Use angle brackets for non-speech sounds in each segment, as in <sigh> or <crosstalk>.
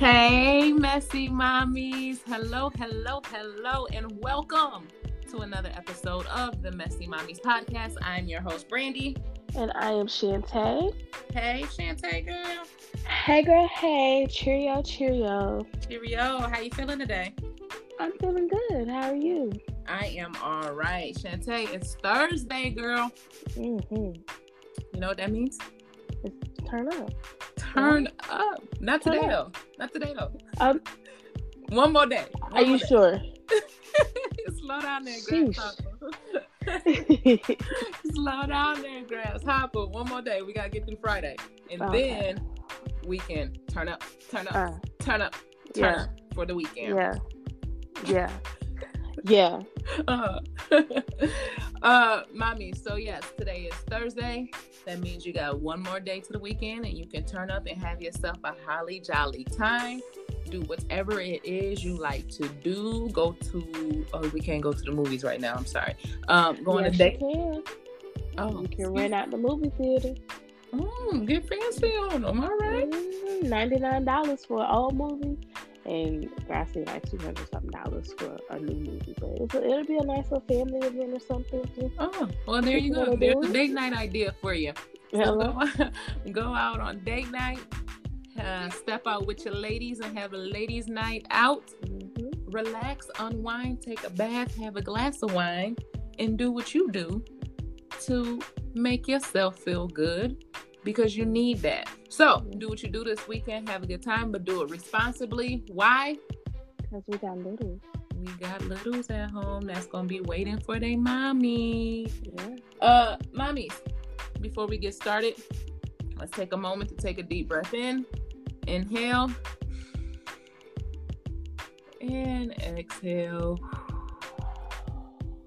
Hey, messy mommies. Hello, hello, hello, and welcome to another episode of the Messy Mommies podcast. I'm your host, Brandy. And I am Shantae. Hey, Shantae, girl. Hey, girl. Hey, cheerio, cheerio. Cheerio. How you feeling today? I'm feeling good. How are you? I am all right. Shantae, it's Thursday, girl. Mm-hmm. You know what that means? Turn up. Turn up. Not today, Turn though. Not today, though. Um, One more day. One are more you day. sure? <laughs> Slow down there, grasshopper. <laughs> <laughs> Slow down there, grasshopper. One more day. We gotta get through Friday, and Okay. then we can turn up, turn up, uh, turn up, turn yeah, up for the weekend. yeah, yeah, yeah. <laughs> Uh, uh, mommy. So yes, today is Thursday. That means you got one more day to the weekend, and you can turn up and have yourself a holly jolly time. Do whatever it is you like to do. Go to. Oh, we can't go to the movies right now. I'm sorry. Um, going yes, to date. can. Oh, You can rent out the movie theater. Mm, get fancy on them. All right. Mm, Ninety-nine dollars for an old movie, and I like two hundred something dollars for a new movie. But it'll be a nice little family event or something. Oh, well, there you You go. There's a date night idea for you. So hello. go, <laughs> go out on date night. Uh, step out with your ladies and have a ladies' night out. Mhm. Relax, unwind, take a bath, have a glass of wine, and do what you do to make yourself feel good because you need that. So, do what you do this weekend, have a good time, but do it responsibly. Why? Cause we got little. We got littles at home that's gonna be waiting for their mommy. Yeah. Uh, mommies, before we get started, let's take a moment to take a deep breath in. Inhale. And exhale.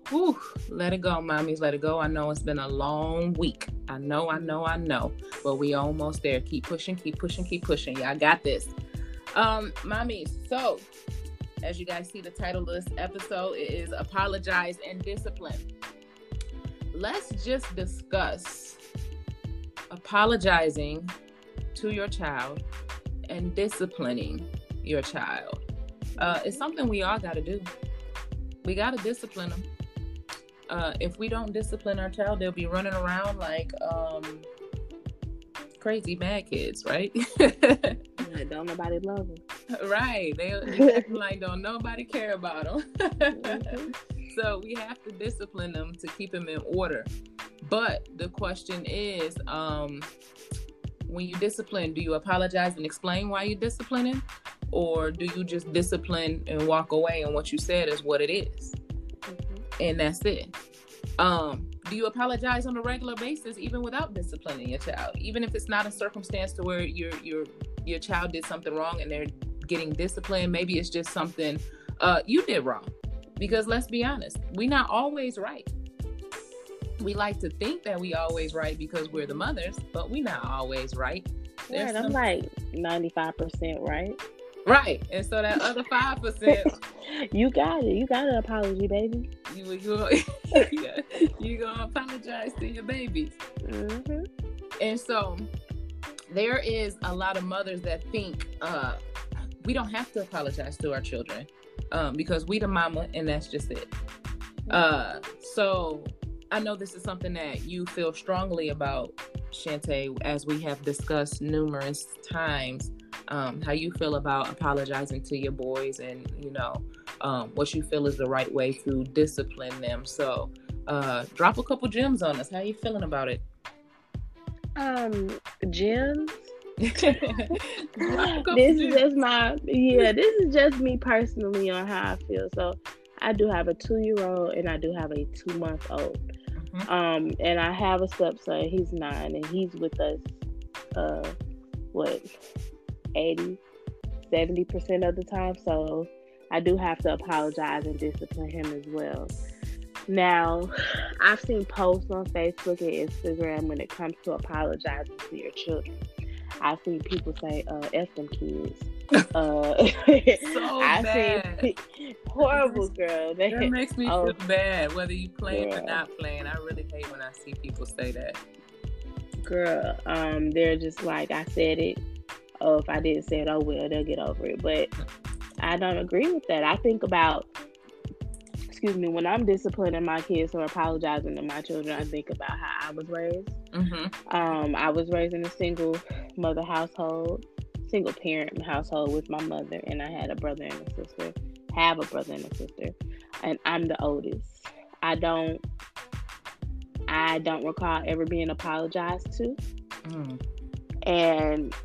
Whew, let it go, mommies. Let it go. I know it's been a long week. I know, I know, I know. But we almost there. Keep pushing, keep pushing, keep pushing. Y'all got this. Um, mommies, so as you guys see the title of this episode, is Apologize and Discipline let's just discuss apologizing to your child and disciplining your child. Uh, it's something we all got to do. We got to discipline them. Uh, if we don't discipline our child, they'll be running around like um, crazy bad kids, right? <laughs> Don't nobody love them. right. They <laughs> they like don't nobody care about them. Mhm. <laughs> So we have to discipline them to keep them in order. But the question is, um, when you discipline, do you apologize and explain why you're disciplining? Or do you just discipline and walk away and what you said is what it is? And that's it. Um, do you apologize on a regular basis even without disciplining your child? Even if it's not a circumstance to where your your your child did something wrong and they're getting disciplined, maybe it's just something uh, you did wrong because let's be honest we're not always right we like to think that we always right because we're the mothers but we're not always right There's I'm some- like ninety-five percent right. Right. And so that other five percent <laughs> you got it. You got an apology, baby. you you <laughs> you gonna apologize to your babies. Hmm and so there is a lot of mothers that think uh we don't have to apologize to our children um, because we the mama and that's just it. Uh so i know this is something that you feel strongly about Shantae, as we have discussed numerous times um, how you feel about apologizing to your boys and you know um, what you feel is the right way to discipline them so uh, drop a couple gems on us how you feeling about it Um, <laughs> a this is just my yeah. This is just me personally on how I feel. So I do have a two-year-old and I do have a two-month-old. Mhm. Um, and I have a stepson. He's nine, and he's with us. Uh, what 80 70 percent of the time. So I do have to apologize and discipline him as well. Now, I've seen posts on Facebook and Instagram when it comes to apologizing to your children. I've seen people say, uh, F them kids. <laughs> Uh, So <laughs> I've bad. seen <laughs> horrible girl. That makes me Oh. feel bad, whether you playing or not playing. I really hate when I see people say that. girl, um, they're just like I said it oh, if I didn't say it, oh well, they'll get over it. But I don't agree with that. I think about, excuse me, when I'm disciplining my kids or apologizing to my children, I think about how I was raised. Mm-hmm. Um, I was raised in a single mother household, single parent household with my mother, and I had a brother and a sister. Have a brother and a sister, and I'm the oldest. I don't. I don't recall ever being apologized to. Mm. And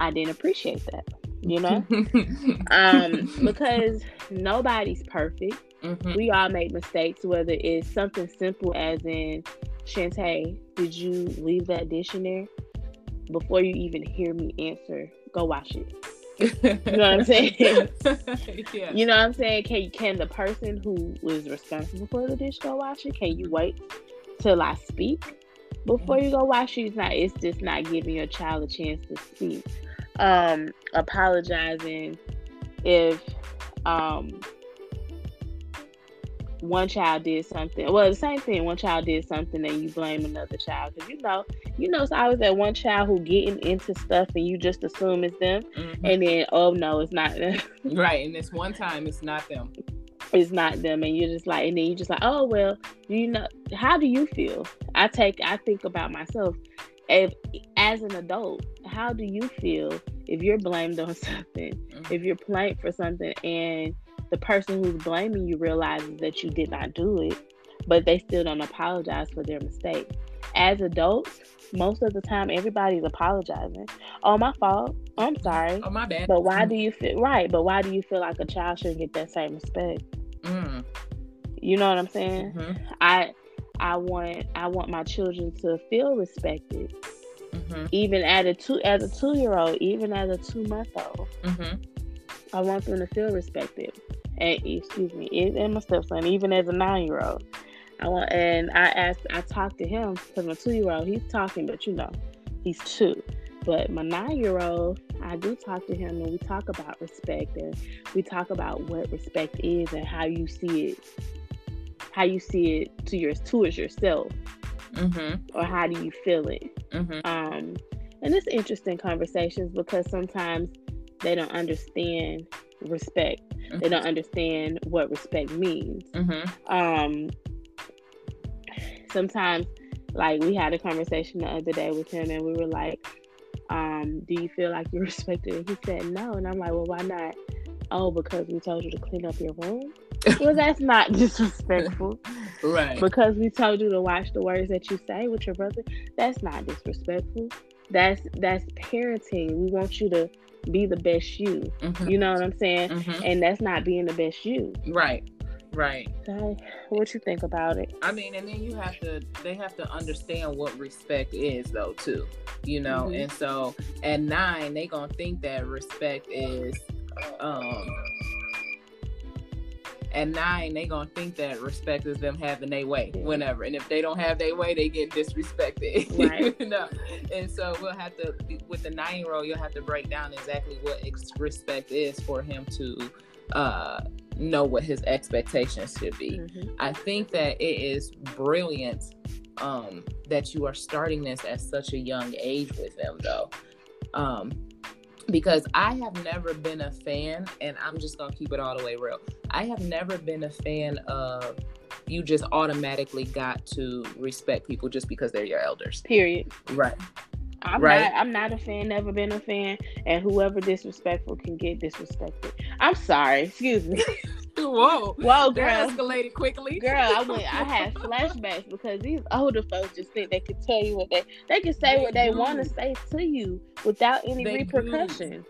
I didn't appreciate that, you know? <laughs> um, because nobody's perfect. Mm-hmm. We all make mistakes, whether it's something simple as in, Shantae, did you leave that dish in there? Before you even hear me answer, go wash it. you know what I'm saying? <laughs> yeah. You know what I'm saying? Can can the person who was responsible for the dish go wash it? Can you wait till I speak? Before you go wash it's not it's just not giving your child a chance to speak. Um apologizing if um one child did something well the same thing one child did something and you blame another child. Because you know you know it's always that one child who getting into stuff and you just assume it's them mm-hmm. and then oh no it's not them. Right and this one time it's not them it's not them and you're just like and then you're just like oh well you know how do you feel? I take i think about myself. If as an adult how do you feel if you're blamed on <laughs> something mm-hmm. if you're blamed for something and the person who's blaming you realizes that you did not do it but they still don't apologize for their mistake? As adults most of the time everybody's apologizing. Oh my fault. I'm sorry. Oh my bad. But why do you feel right but why do you feel like a child shouldn't get that same respect. You know what I'm saying? Mm-hmm. I I want I want my children to feel respected. Mm-hmm. Even at a two as a two year old, even as a two month old. Mm-hmm. I want them to feel respected. And excuse me, and my stepson, even as a nine year old. I want and I asked I talked to him because my two year old he's talking, but you know, he's two. But my nine year old, I do talk to him and we talk about respect and we talk about what respect is and how you see it, how you see it to your towards yourself, mm-hmm. or how do you feel it. Mm-hmm. Um, and it's interesting conversations because sometimes they don't understand respect. Mm-hmm. They don't understand what respect means. Mm-hmm. Um, sometimes, like we had a conversation the other day with him, and we were like um, do you feel like you're <laughs> respected? And he said, no. And I'm like, well, why not? Oh, because we told you to clean up your room? <laughs> well, that's not disrespectful. right. Because we told you to watch the words that you say with your brother, that's not disrespectful. That's that's parenting. We want you to be the best you. Mm-hmm. You know what I'm saying? Mm-hmm. And that's not being the best you. Right. Right. So, what you think about it? I mean, and then you have to they have to understand what respect is though too. You know, mm-hmm. and so at nine they gonna think that respect is um at nine they gonna think that respect is them having their way whenever and if they don't have their way they get disrespected <laughs> right you know? and so we'll have to with the nine year old you'll have to break down exactly what respect is for him to uh know what his expectations should be. Mm-hmm. I think that it is brilliant um, that you are starting this at such a young age with them, though. Um, because I have never been a fan, and I'm just gonna keep it all the way real. I have never been a fan of you just automatically got to respect people just because they're your elders. Period. Right. I'm right? not I'm not a fan, never been a fan, and whoever disrespectful can get disrespected. I'm sorry, excuse me. <laughs> Whoa. <laughs> Whoa, girl. That escalated quickly. Girl, I <laughs> went I had flashbacks because these older folks just think they could tell you what they they can say they what they want to say to you without any they repercussion. Do.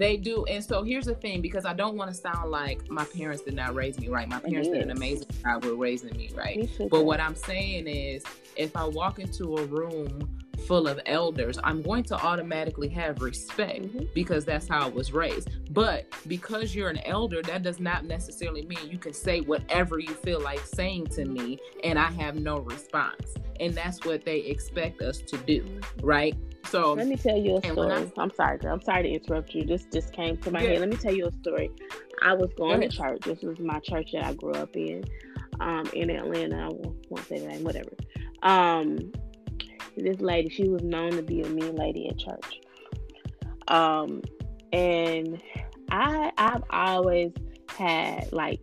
They do. And so here's the thing, because I don't want to sound like my parents did not raise me right. My parents did an amazing job with raising me right. Me but what I'm saying is if I walk into a room full of elders, I'm going to automatically have respect mm-hmm. because that's how I was raised. But because you're an elder, that does not necessarily mean you can say whatever you feel like saying to me and I have no response. And that's what they expect us to do, right? So let me tell you a story. I, am sorry, girl. I'm sorry to interrupt you. This just came to my yeah. head. Let me tell you a story. I was going to church. This was my church that I grew up in, um, in Atlanta. I won't say the name, whatever. Um, this lady, she was known to be a mean lady at church. Um, and I I've always had like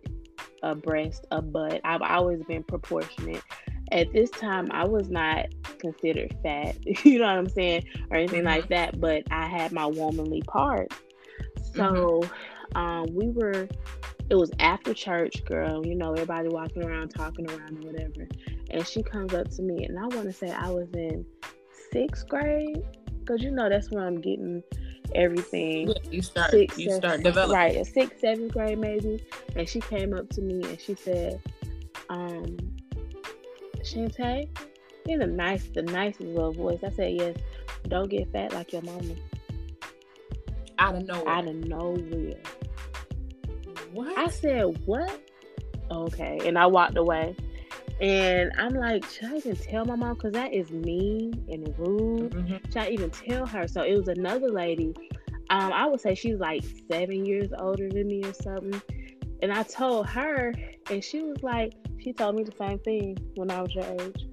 a breast, a butt. I've always been proportionate. At this time, I was not considered fat, <laughs> you know what I'm saying, or anything mm-hmm. like that. But I had my womanly parts. So mm-hmm. um, we were. It was after church, girl. You know, everybody walking around, talking around, or whatever. And she comes up to me, and I want to say I was in sixth grade, because you know that's where I'm getting everything. Yeah, you start six, you start developing. Right, a sixth, seventh grade maybe. And she came up to me and she said, um, Shantae, in the nice the nicest little voice. I said, Yes, don't get fat like your mama. Out of nowhere. Out of nowhere. What? I said, What? Okay. And I walked away. And I'm like, should I even tell my mom? Because that is mean and rude. Mm-hmm. Should I even tell her? So it was another lady. Um, I would say she's like seven years older than me or something. And I told her, and she was like, she told me the same thing when I was your age.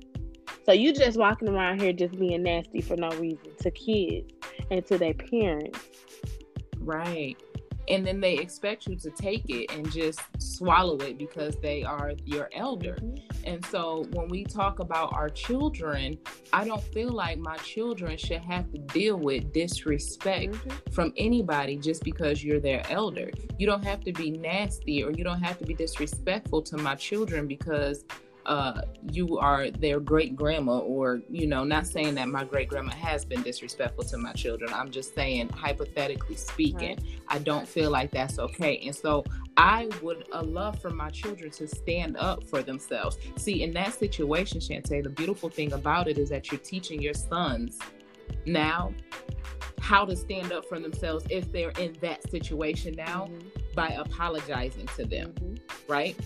So you just walking around here just being nasty for no reason to kids and to their parents. Right and then they expect you to take it and just swallow it because they are your elder. Mm-hmm. And so when we talk about our children, I don't feel like my children should have to deal with disrespect mm-hmm. from anybody just because you're their elder. You don't have to be nasty or you don't have to be disrespectful to my children because uh, you are their great grandma, or, you know, not saying that my great grandma has been disrespectful to my children. I'm just saying, hypothetically speaking, right. I don't feel like that's okay. And so I would uh, love for my children to stand up for themselves. See, in that situation, Shantae, the beautiful thing about it is that you're teaching your sons now how to stand up for themselves if they're in that situation now mm-hmm. by apologizing to them, mm-hmm. right?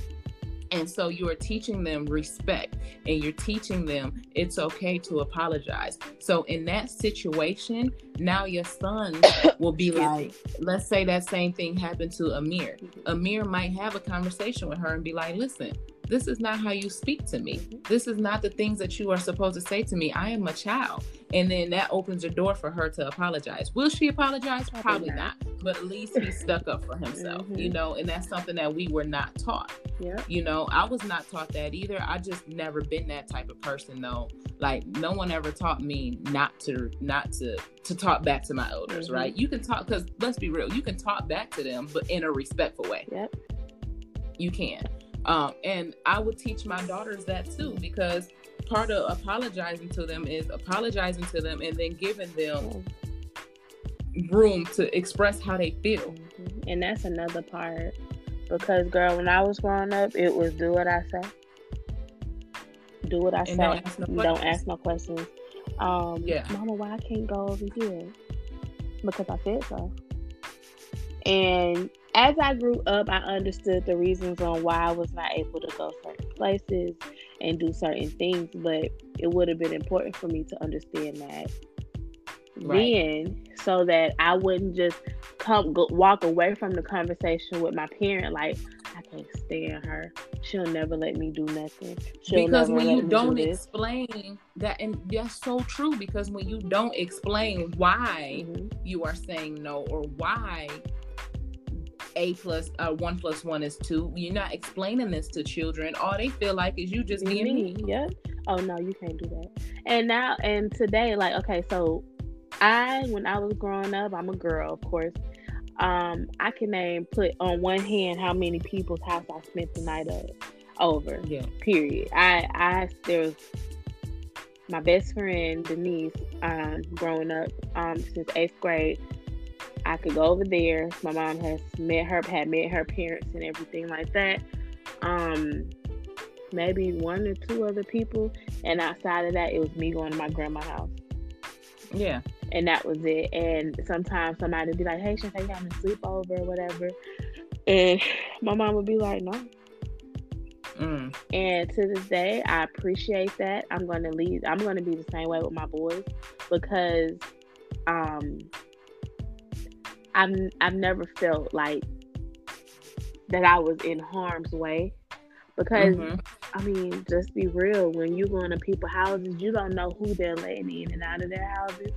And so you are teaching them respect and you're teaching them it's okay to apologize. So in that situation, now your son <coughs> will be like, let's say that same thing happened to Amir. Mm-hmm. Amir might have a conversation with her and be like, listen, this is not how you speak to me. Mm-hmm. This is not the things that you are supposed to say to me. I am a child. And then that opens a door for her to apologize. Will she apologize? Probably, not. But at least he stuck up for himself, mm-hmm. you know, and that's something that we were not taught. Yeah. You know, I was not taught that either. I just never been that type of person though. Like no one ever taught me not to not to to talk back to my elders, mm-hmm. right? You can talk cuz let's be real, you can talk back to them but in a respectful way. Yep. You can. Um, and I would teach my daughters that too, because part of apologizing to them is apologizing to them and then giving them room to express how they feel. Mm-hmm. And that's another part. Because, girl, when I was growing up, it was do what I say. Do what I and say. Don't ask no, don't ask no questions. Um, yeah. Mama, why I can't go over here? Because I said so. And as I grew up, I understood the reasons on why I was not able to go certain places and do certain things, but it would have been important for me to understand that right. then so that I wouldn't just come go, walk away from the conversation with my parent like I can't stand her. She'll never let me do nothing. She'll because when you don't do explain that, and that's so true. Because when you don't explain why mm-hmm. you are saying no or why a plus uh, one plus one is two. You're not explaining this to children. All they feel like is you just being me. Yep. Oh no, you can't do that. And now and today, like okay, so I when I was growing up, I'm a girl, of course. Um, I can name put on one hand how many people's house I spent the night of over. Yeah. Period. I I there was my best friend Denise, um, growing up, um, since eighth grade I could go over there. My mom has met her, had met her parents and everything like that. Um, maybe one or two other people, and outside of that, it was me going to my grandma's house. Yeah, and that was it. And sometimes somebody would be like, "Hey, should I having a sleepover or whatever?" And my mom would be like, "No." Mm. And to this day, I appreciate that. I'm going to leave. I'm going to be the same way with my boys because um, I've I've never felt like that I was in harm's way because mm-hmm. I mean, just be real. When you go into people's houses, you don't know who they're letting in and out of their houses,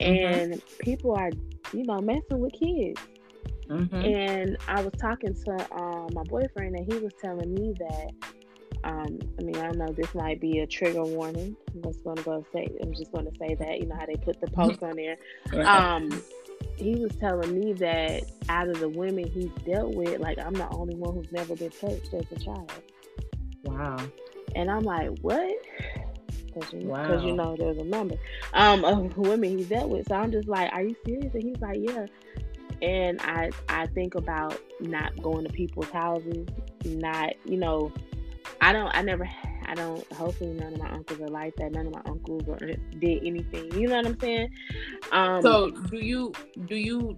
mm-hmm. and people are you know, messing with kids. Mm-hmm. And I was talking to um, my boyfriend, and he was telling me that. Um, I mean, I don't know. This might be a trigger warning. I'm just going to go say. I'm just going to say that. You know how they put the post on there. <laughs> Um, he was telling me that out of the women he's dealt with, like I'm the only one who's never been touched as a child. Wow. And I'm like, what? Because you, wow. you know there's a number um, of women he's dealt with. So I'm just like, are you serious? And he's like, yeah. And I I think about not going to people's houses, not you know, I don't I never I don't. Hopefully, none of my uncles are like that. None of my uncles or did anything. You know what I'm saying? Um, so do you do you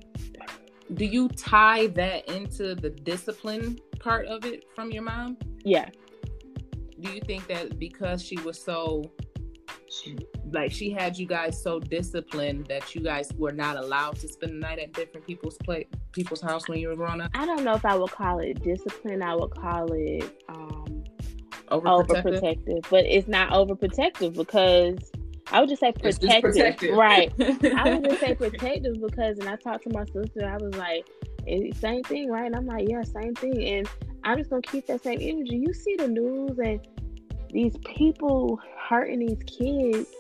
do you tie that into the discipline part of it from your mom? Yeah. Do you think that because she was so like she had you guys so disciplined that you guys were not allowed to spend the night at different people's play people's house when you were growing up? I don't know if I would call it discipline. I would call it um overprotective? overprotective, but it's not overprotective because I would just say protective. protective. Right. I would just say <laughs> protective because, and I talked to my sister, I was like, same thing, right? And I'm like, yeah, same thing. And I'm just gonna keep that same energy. You see the news and these people hurting these kids,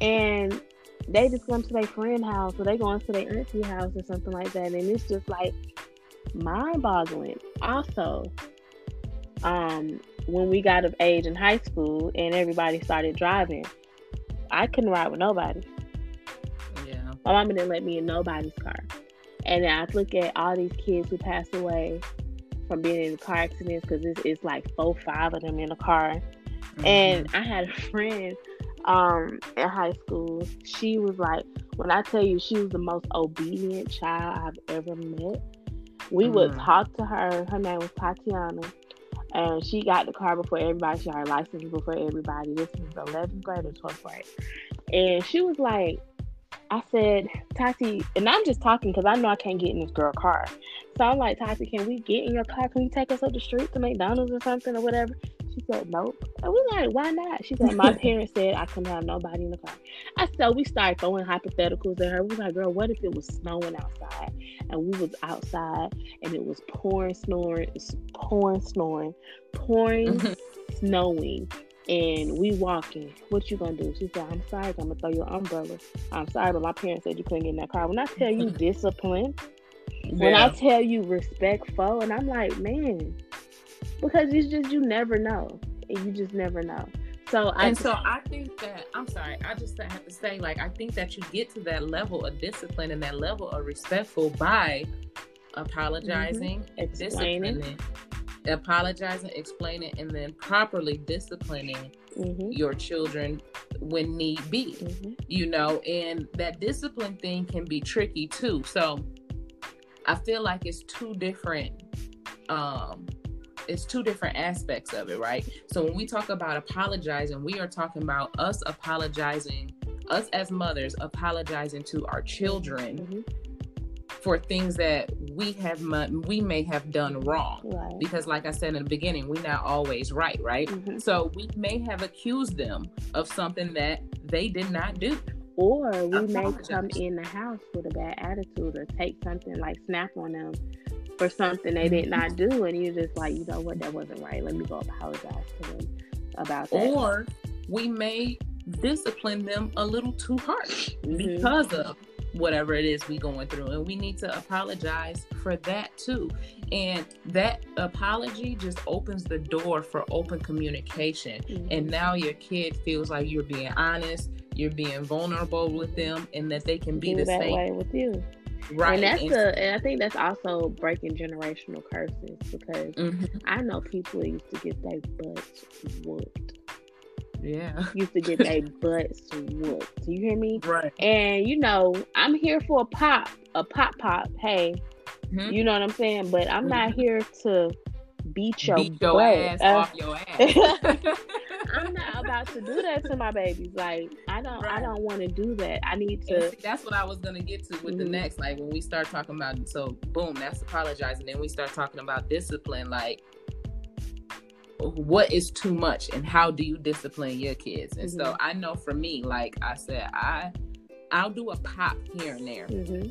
and they just go to their friend house or they go into their auntie house or something like that, and it's just like mind-boggling. Also, um, when we got of age in high school and everybody started driving, I couldn't ride with nobody. Yeah. My mama didn't let me in nobody's car. And I look at all these kids who passed away from being in car accidents because it's, it's like four, five of them in a car. Mm-hmm. And I had a friend um, in high school. She was like, when I tell you she was the most obedient child I've ever met, we mm would talk to her. Her name was Tatiana and she got the car before everybody. She got her license before everybody. This was 11th grade or 12th grade. And she was like, I said, Tati, and I'm just talking because I know I can't get in this girl car. So I'm like, Tati, can we get in your car? Can you take us up the street to McDonald's or something or whatever? She said, nope. And we like, why not? She said, my <laughs> parents said I couldn't have nobody in the car. I said, we started throwing hypotheticals at her. We was like, girl, what if it was snowing outside and we was outside and it was pouring, snoring, pouring, snoring, pouring, <laughs> snowing, and we walking. What you gonna do? She said, I'm sorry, I'm gonna throw your umbrella. I'm sorry, but my parents said you couldn't get in that car. When I tell you <laughs> discipline, yeah. when I tell you respectful, and I'm like, man, because it's just you never know, and you just never know. So I and so I think that I'm sorry, I just have to say, like, I think that you get to that level of discipline and that level of respectful by apologizing, mm-hmm. explaining, apologizing, explaining, and then properly disciplining mm-hmm. your children when need be. Mm-hmm. You know, and that discipline thing can be tricky too. So I feel like it's two different um it's two different aspects of it, right? So when we talk about apologizing, we are talking about us apologizing, us as mothers apologizing to our children mm-hmm. for things that we have we may have done wrong. Right. Because like I said in the beginning, we're not always right, right? Mm-hmm. So we may have accused them of something that they did not do. Or we may come in the house with a bad attitude or take something like snap on them for something they did not do, and you're just like, you know what, that wasn't right. Let me go apologize to them about that. Or we may discipline them a little too harsh mm-hmm. because of whatever it is we going through and we need to apologize for that too and that apology just opens the door for open communication mm-hmm. and now your kid feels like you're being honest you're being vulnerable with them and that they can be the same way with you Right. And that's the and I think that's also breaking generational curses because mm-hmm. I know people used to get their butts whooped. Yeah. Used to get <laughs> their butts whooped. Do you hear me? Right. And you know, I'm here for a pop, a pop pop. Hey. Mm-hmm. You know what I'm saying? But I'm mm-hmm. not here to beat your, beat your ass uh, off your <laughs> ass. <laughs> I'm not about to do that to my babies. Like I don't right. I don't want to do that. I need to see, that's what I was gonna get to with mm-hmm. the next. Like when we start talking about so boom, that's apologizing. Then we start talking about discipline, like what is too much and how do you discipline your kids? And mm-hmm. so I know for me, like I said, I I'll do a pop here and there. Mm-hmm.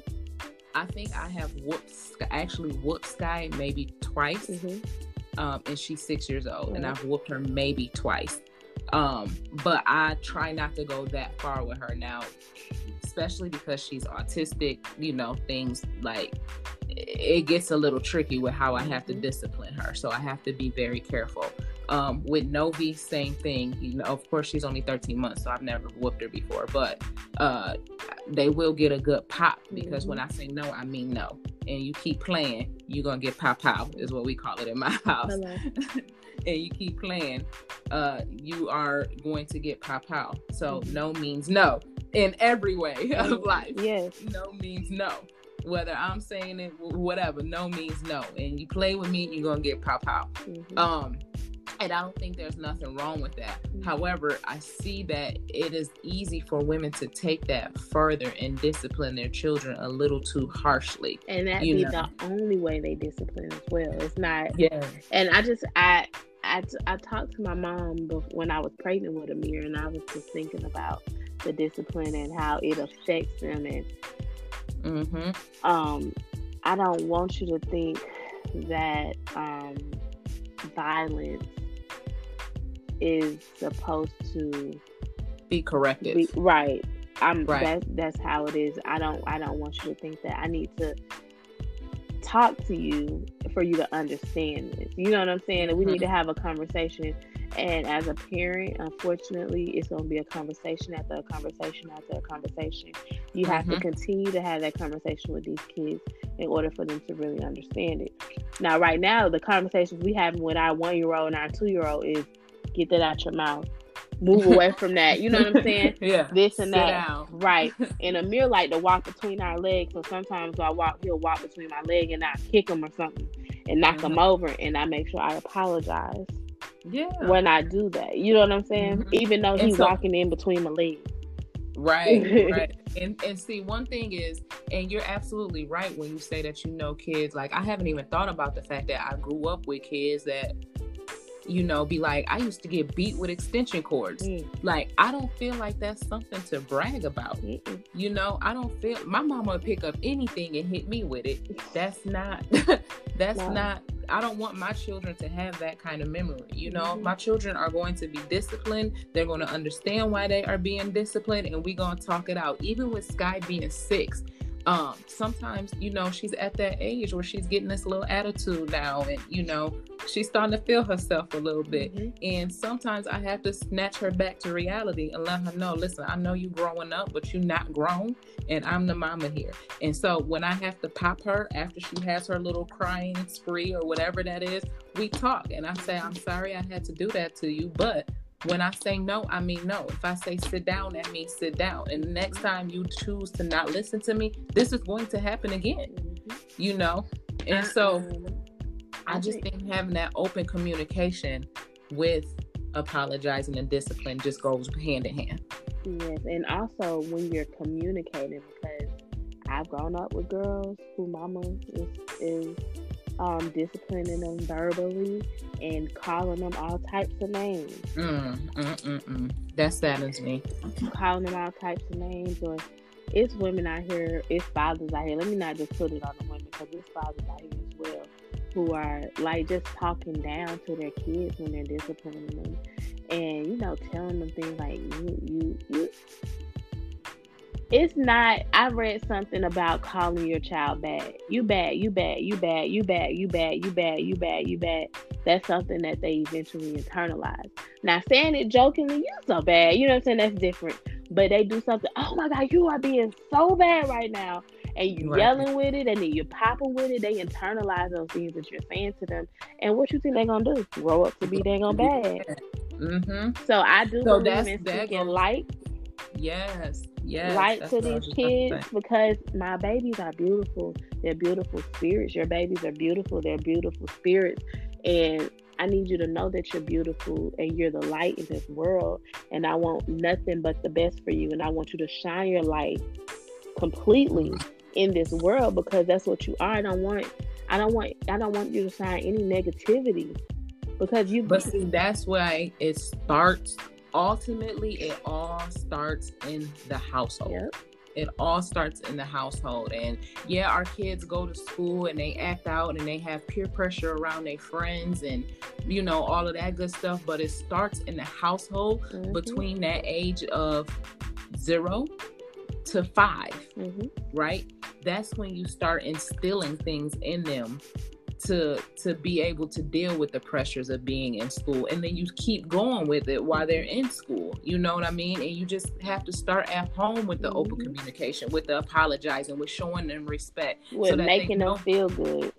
I think I have whooped actually whooped Sky maybe twice, mm-hmm. um, and she's six years old, and I've whooped her maybe twice. Um, but I try not to go that far with her now, especially because she's autistic. You know, things like it gets a little tricky with how I have to mm-hmm. discipline her. So I have to be very careful. Um, with Novi, same thing. You know, of course, she's only 13 months, so I've never whooped her before. But uh, they will get a good pop because mm-hmm. when I say no, I mean no. And you keep playing, you're gonna get pow pow, is what we call it in my <laughs> house. <laughs> and you keep playing, uh, you are going to get pow pow. So mm-hmm. no means no in every way <laughs> of life. Yes. No means no whether I'm saying it, whatever. No means no, and you play with me, you're gonna get pop out. Mm-hmm. Um, and I don't think there's nothing wrong with that. Mm-hmm. However, I see that it is easy for women to take that further and discipline their children a little too harshly. And that be know? the only way they discipline as well. It's not. Yeah. And I just I. I, I talked to my mom when I was pregnant with Amir, and I was just thinking about the discipline and how it affects them and Mm-hmm. Um, I don't want you to think that um, violence is supposed to be corrected. Be, right. I'm right. That, that's how it is. I don't I don't want you to think that. I need to talk to you for you to understand this. You know what I'm saying? And we mm-hmm. need to have a conversation and as a parent, unfortunately, it's going to be a conversation after a conversation after a conversation. You have mm-hmm. to continue to have that conversation with these kids in order for them to really understand it. Now, right now, the conversations we have with our one year old and our two year old is get that out your mouth. Move away <laughs> from that. You know what I'm saying? <laughs> yeah. This and Sit that. Down. Right. <laughs> And Amir like to walk between our legs. So sometimes I walk, he'll walk between my leg and I kick him or something and knock mm-hmm. him over. And I make sure I apologize yeah. When I do that. You know what I'm saying? Mm-hmm. Even though he's so, walking in between my legs. Right, right. And and see, one thing is, and you're absolutely right when you say that you know kids. Like I haven't even thought about the fact that I grew up with kids that you know, be like, I used to get beat with extension cords. Mm. Like, I don't feel like that's something to brag about. Mm-mm. You know, I don't feel my mama would pick up anything and hit me with it. That's not, <laughs> that's no. not I don't want my children to have that kind of memory. You know, mm-hmm. my children are going to be disciplined. They're going to understand why they are being disciplined, and we're going to talk it out. Even with Sky being six, um, sometimes you know she's at that age where she's getting this little attitude now, and you know she's starting to feel herself a little bit. Mm-hmm. And sometimes I have to snatch her back to reality and let her know, listen, I know you growing up, but you're not grown, and I'm the mama here. And so when I have to pop her after she has her little crying spree or whatever that is, we talk, and I say, I'm sorry I had to do that to you, but when I say no, I mean no. If I say sit down, that means sit down. And the next time you choose to not listen to me, this is going to happen again. Mm-hmm. You know? And so I just think having that open communication with apologizing and discipline just goes hand in hand. Yes, and also when you're communicating, because I've grown up with girls who mama is, is um, disciplining them verbally and calling them all types of names. Mm, mm, mm, mm. That saddens me. Calling them all types of names, or it's women out here, it's fathers out here. Let me not just put it on the women because it's fathers out here as well who are like just talking down to their kids when they're disciplining them, and you know telling them things like you you you it's not I read something about calling your child bad. You bad, you bad, you bad, you bad, you bad, you bad, you bad, you bad. That's something that they eventually internalize. Now saying it jokingly, you're so bad, you know what I'm saying? That's different. But they do something, oh my God, you are being so bad right now. And you right. yelling with it and then you popping with it, they internalize those things that you're saying to them. And what you think they're gonna do? Grow up to be they gonna bad. Mm-hmm. So I do so in speaking that like. Yes, yes, light to these kids because my babies are beautiful. They're beautiful spirits. Your babies are beautiful. They're beautiful spirits. And I need you to know that you're beautiful and you're the light in this world. And I want nothing but the best for you. And I want you to shine your light completely in this world because that's what you are. I don't want I don't want I don't want you to shine any negativity because you But see that's why it starts ultimately it all starts in the household. Yep. It all starts in the household. And yeah, our kids go to school and they act out and they have peer pressure around their friends and, you know, all of that good stuff. But it starts in the household mm-hmm. between that age of zero to 5 mm-hmm. right? That's when you start instilling things in them to to be able to deal with the pressures of being in school and then you keep going with it while they're in school you know what i mean? And you just have to start at home with the open mm-hmm. communication with the apologizing with showing them respect with so making them feel good.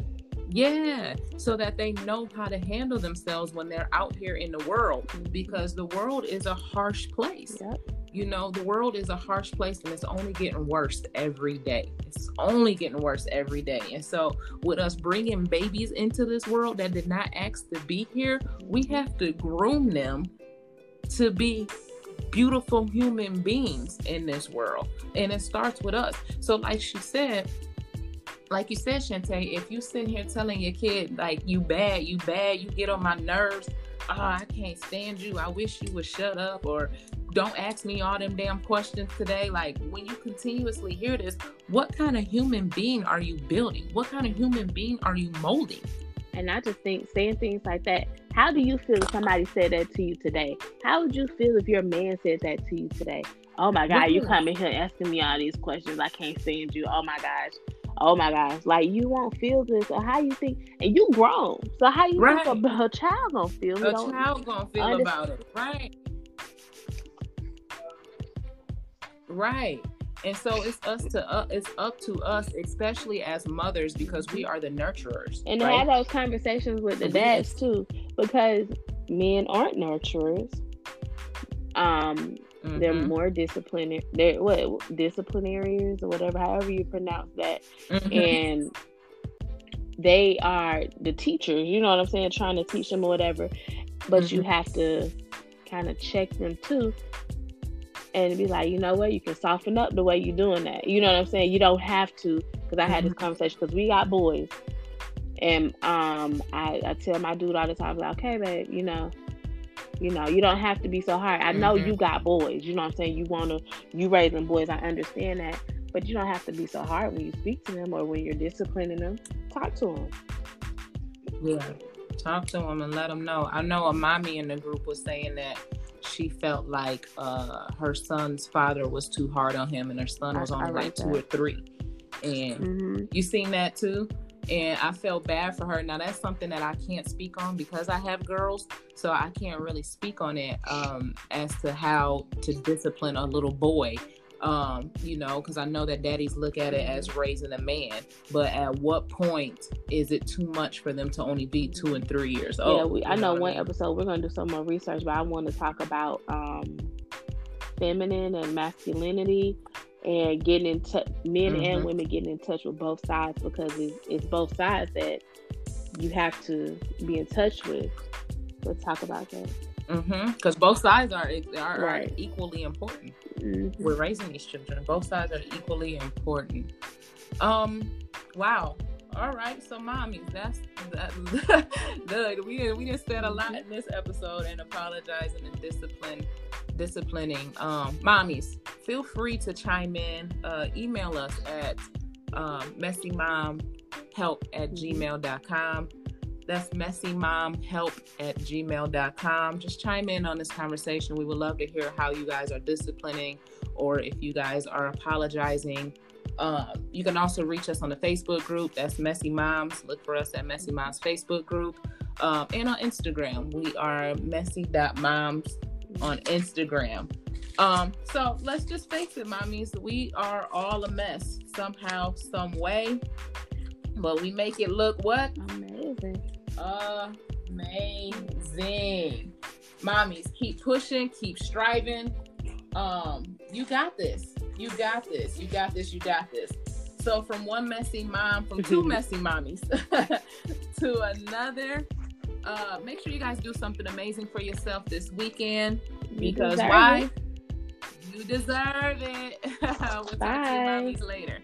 Yeah so that they know how to handle themselves when they're out here in the world because the world is a harsh place. Yep you know, the world is a harsh place and it's only getting worse every day. It's only getting worse every day. And so, with us bringing babies into this world that did not ask to be here, we have to groom them to be beautiful human beings in this world. And it starts with us. So, like she said, like you said, Shantae, if you sit here telling your kid, like, you bad, you bad, you get on my nerves, oh, I can't stand you. I wish you would shut up or don't ask me all them damn questions today. Like when you continuously hear this, what kind of human being are you building? What kind of human being are you molding? And I just think saying things like that, how do you feel if somebody said that to you today? How would you feel if your man said that to you today? Oh my God, you coming here asking me all these questions. I can't stand you. Oh my gosh. Oh my gosh. Like you won't feel this. So how you think and you grown. So how you right. think a, a child gonna feel? A child gonna feel understand. about it. Right. Right. And so it's us to uh, it's up to us, especially as mothers, because we are the nurturers. And right? have those conversations with the dads too, because men aren't nurturers. Um, mm-hmm. they're more disciplinary. They're what disciplinarians or whatever, however you pronounce that, mm-hmm. and they are the teachers. You know what I'm saying? Trying to teach them or whatever, but mm-hmm. you have to kind of check them too and be like, you know what, you can soften up the way you're doing that. You know what I'm saying? You don't have to, because I had this mm-hmm. conversation because we got boys, and um, I, I tell my dude all the time, like, okay, babe, you know, you know, you don't have to be so hard. I know mm-hmm. you got boys. You know what I'm saying? You wanna, you raising boys. I understand that, but you don't have to be so hard when you speak to them or when you're disciplining them. Talk to them. Yeah, talk to them and let them know. I know a mommy in the group was saying that she felt like uh, her son's father was too hard on him, and her son was only like two or three. And mm-hmm. you seen that too? And I felt bad for her. Now that's something that I can't speak on because I have girls, so I can't really speak on it um, as to how to discipline a little boy um, you know, because I know that daddies look at it as raising a man, but at what point is it too much for them to only be two and three years old? Yeah, we, I know, know one I mean? episode we're gonna do some more research, but I want to talk about um, feminine and masculinity and getting in touch, men mm-hmm. and women getting in touch with both sides because it's, it's both sides that you have to be in touch with. Let's talk about that. Because mm-hmm. both sides are are, right. are equally important. Mm-hmm. We're raising these children. Both sides are equally important. Um, wow. All right, so mommy, that's that. <laughs> Look, we we just said a lot in this episode and apologizing and discipline, disciplining. Um, mommies, feel free to chime in. Uh, email us at um, messymomhelp at gmail.com. That's messymomhelp at gmail.com. Just chime in on this conversation. We would love to hear how you guys are disciplining or if you guys are apologizing. Um, you can also reach us on the Facebook group. That's Messy Moms. Look for us at Messy Moms Facebook group. Um, and on Instagram, we are messy.moms on Instagram. Um, so let's just face it, mommies, we are all a mess somehow, some way. But we make it look what? Amazing amazing. Mommies, keep pushing, keep striving. Um, you got this. You got this. You got this. You got this. So from one messy mom, from two <laughs> messy mommies <laughs> to another, uh, make sure you guys do something amazing for yourself this weekend. Because why? It. You deserve it. <laughs> we'll Bye. talk to you mommies later.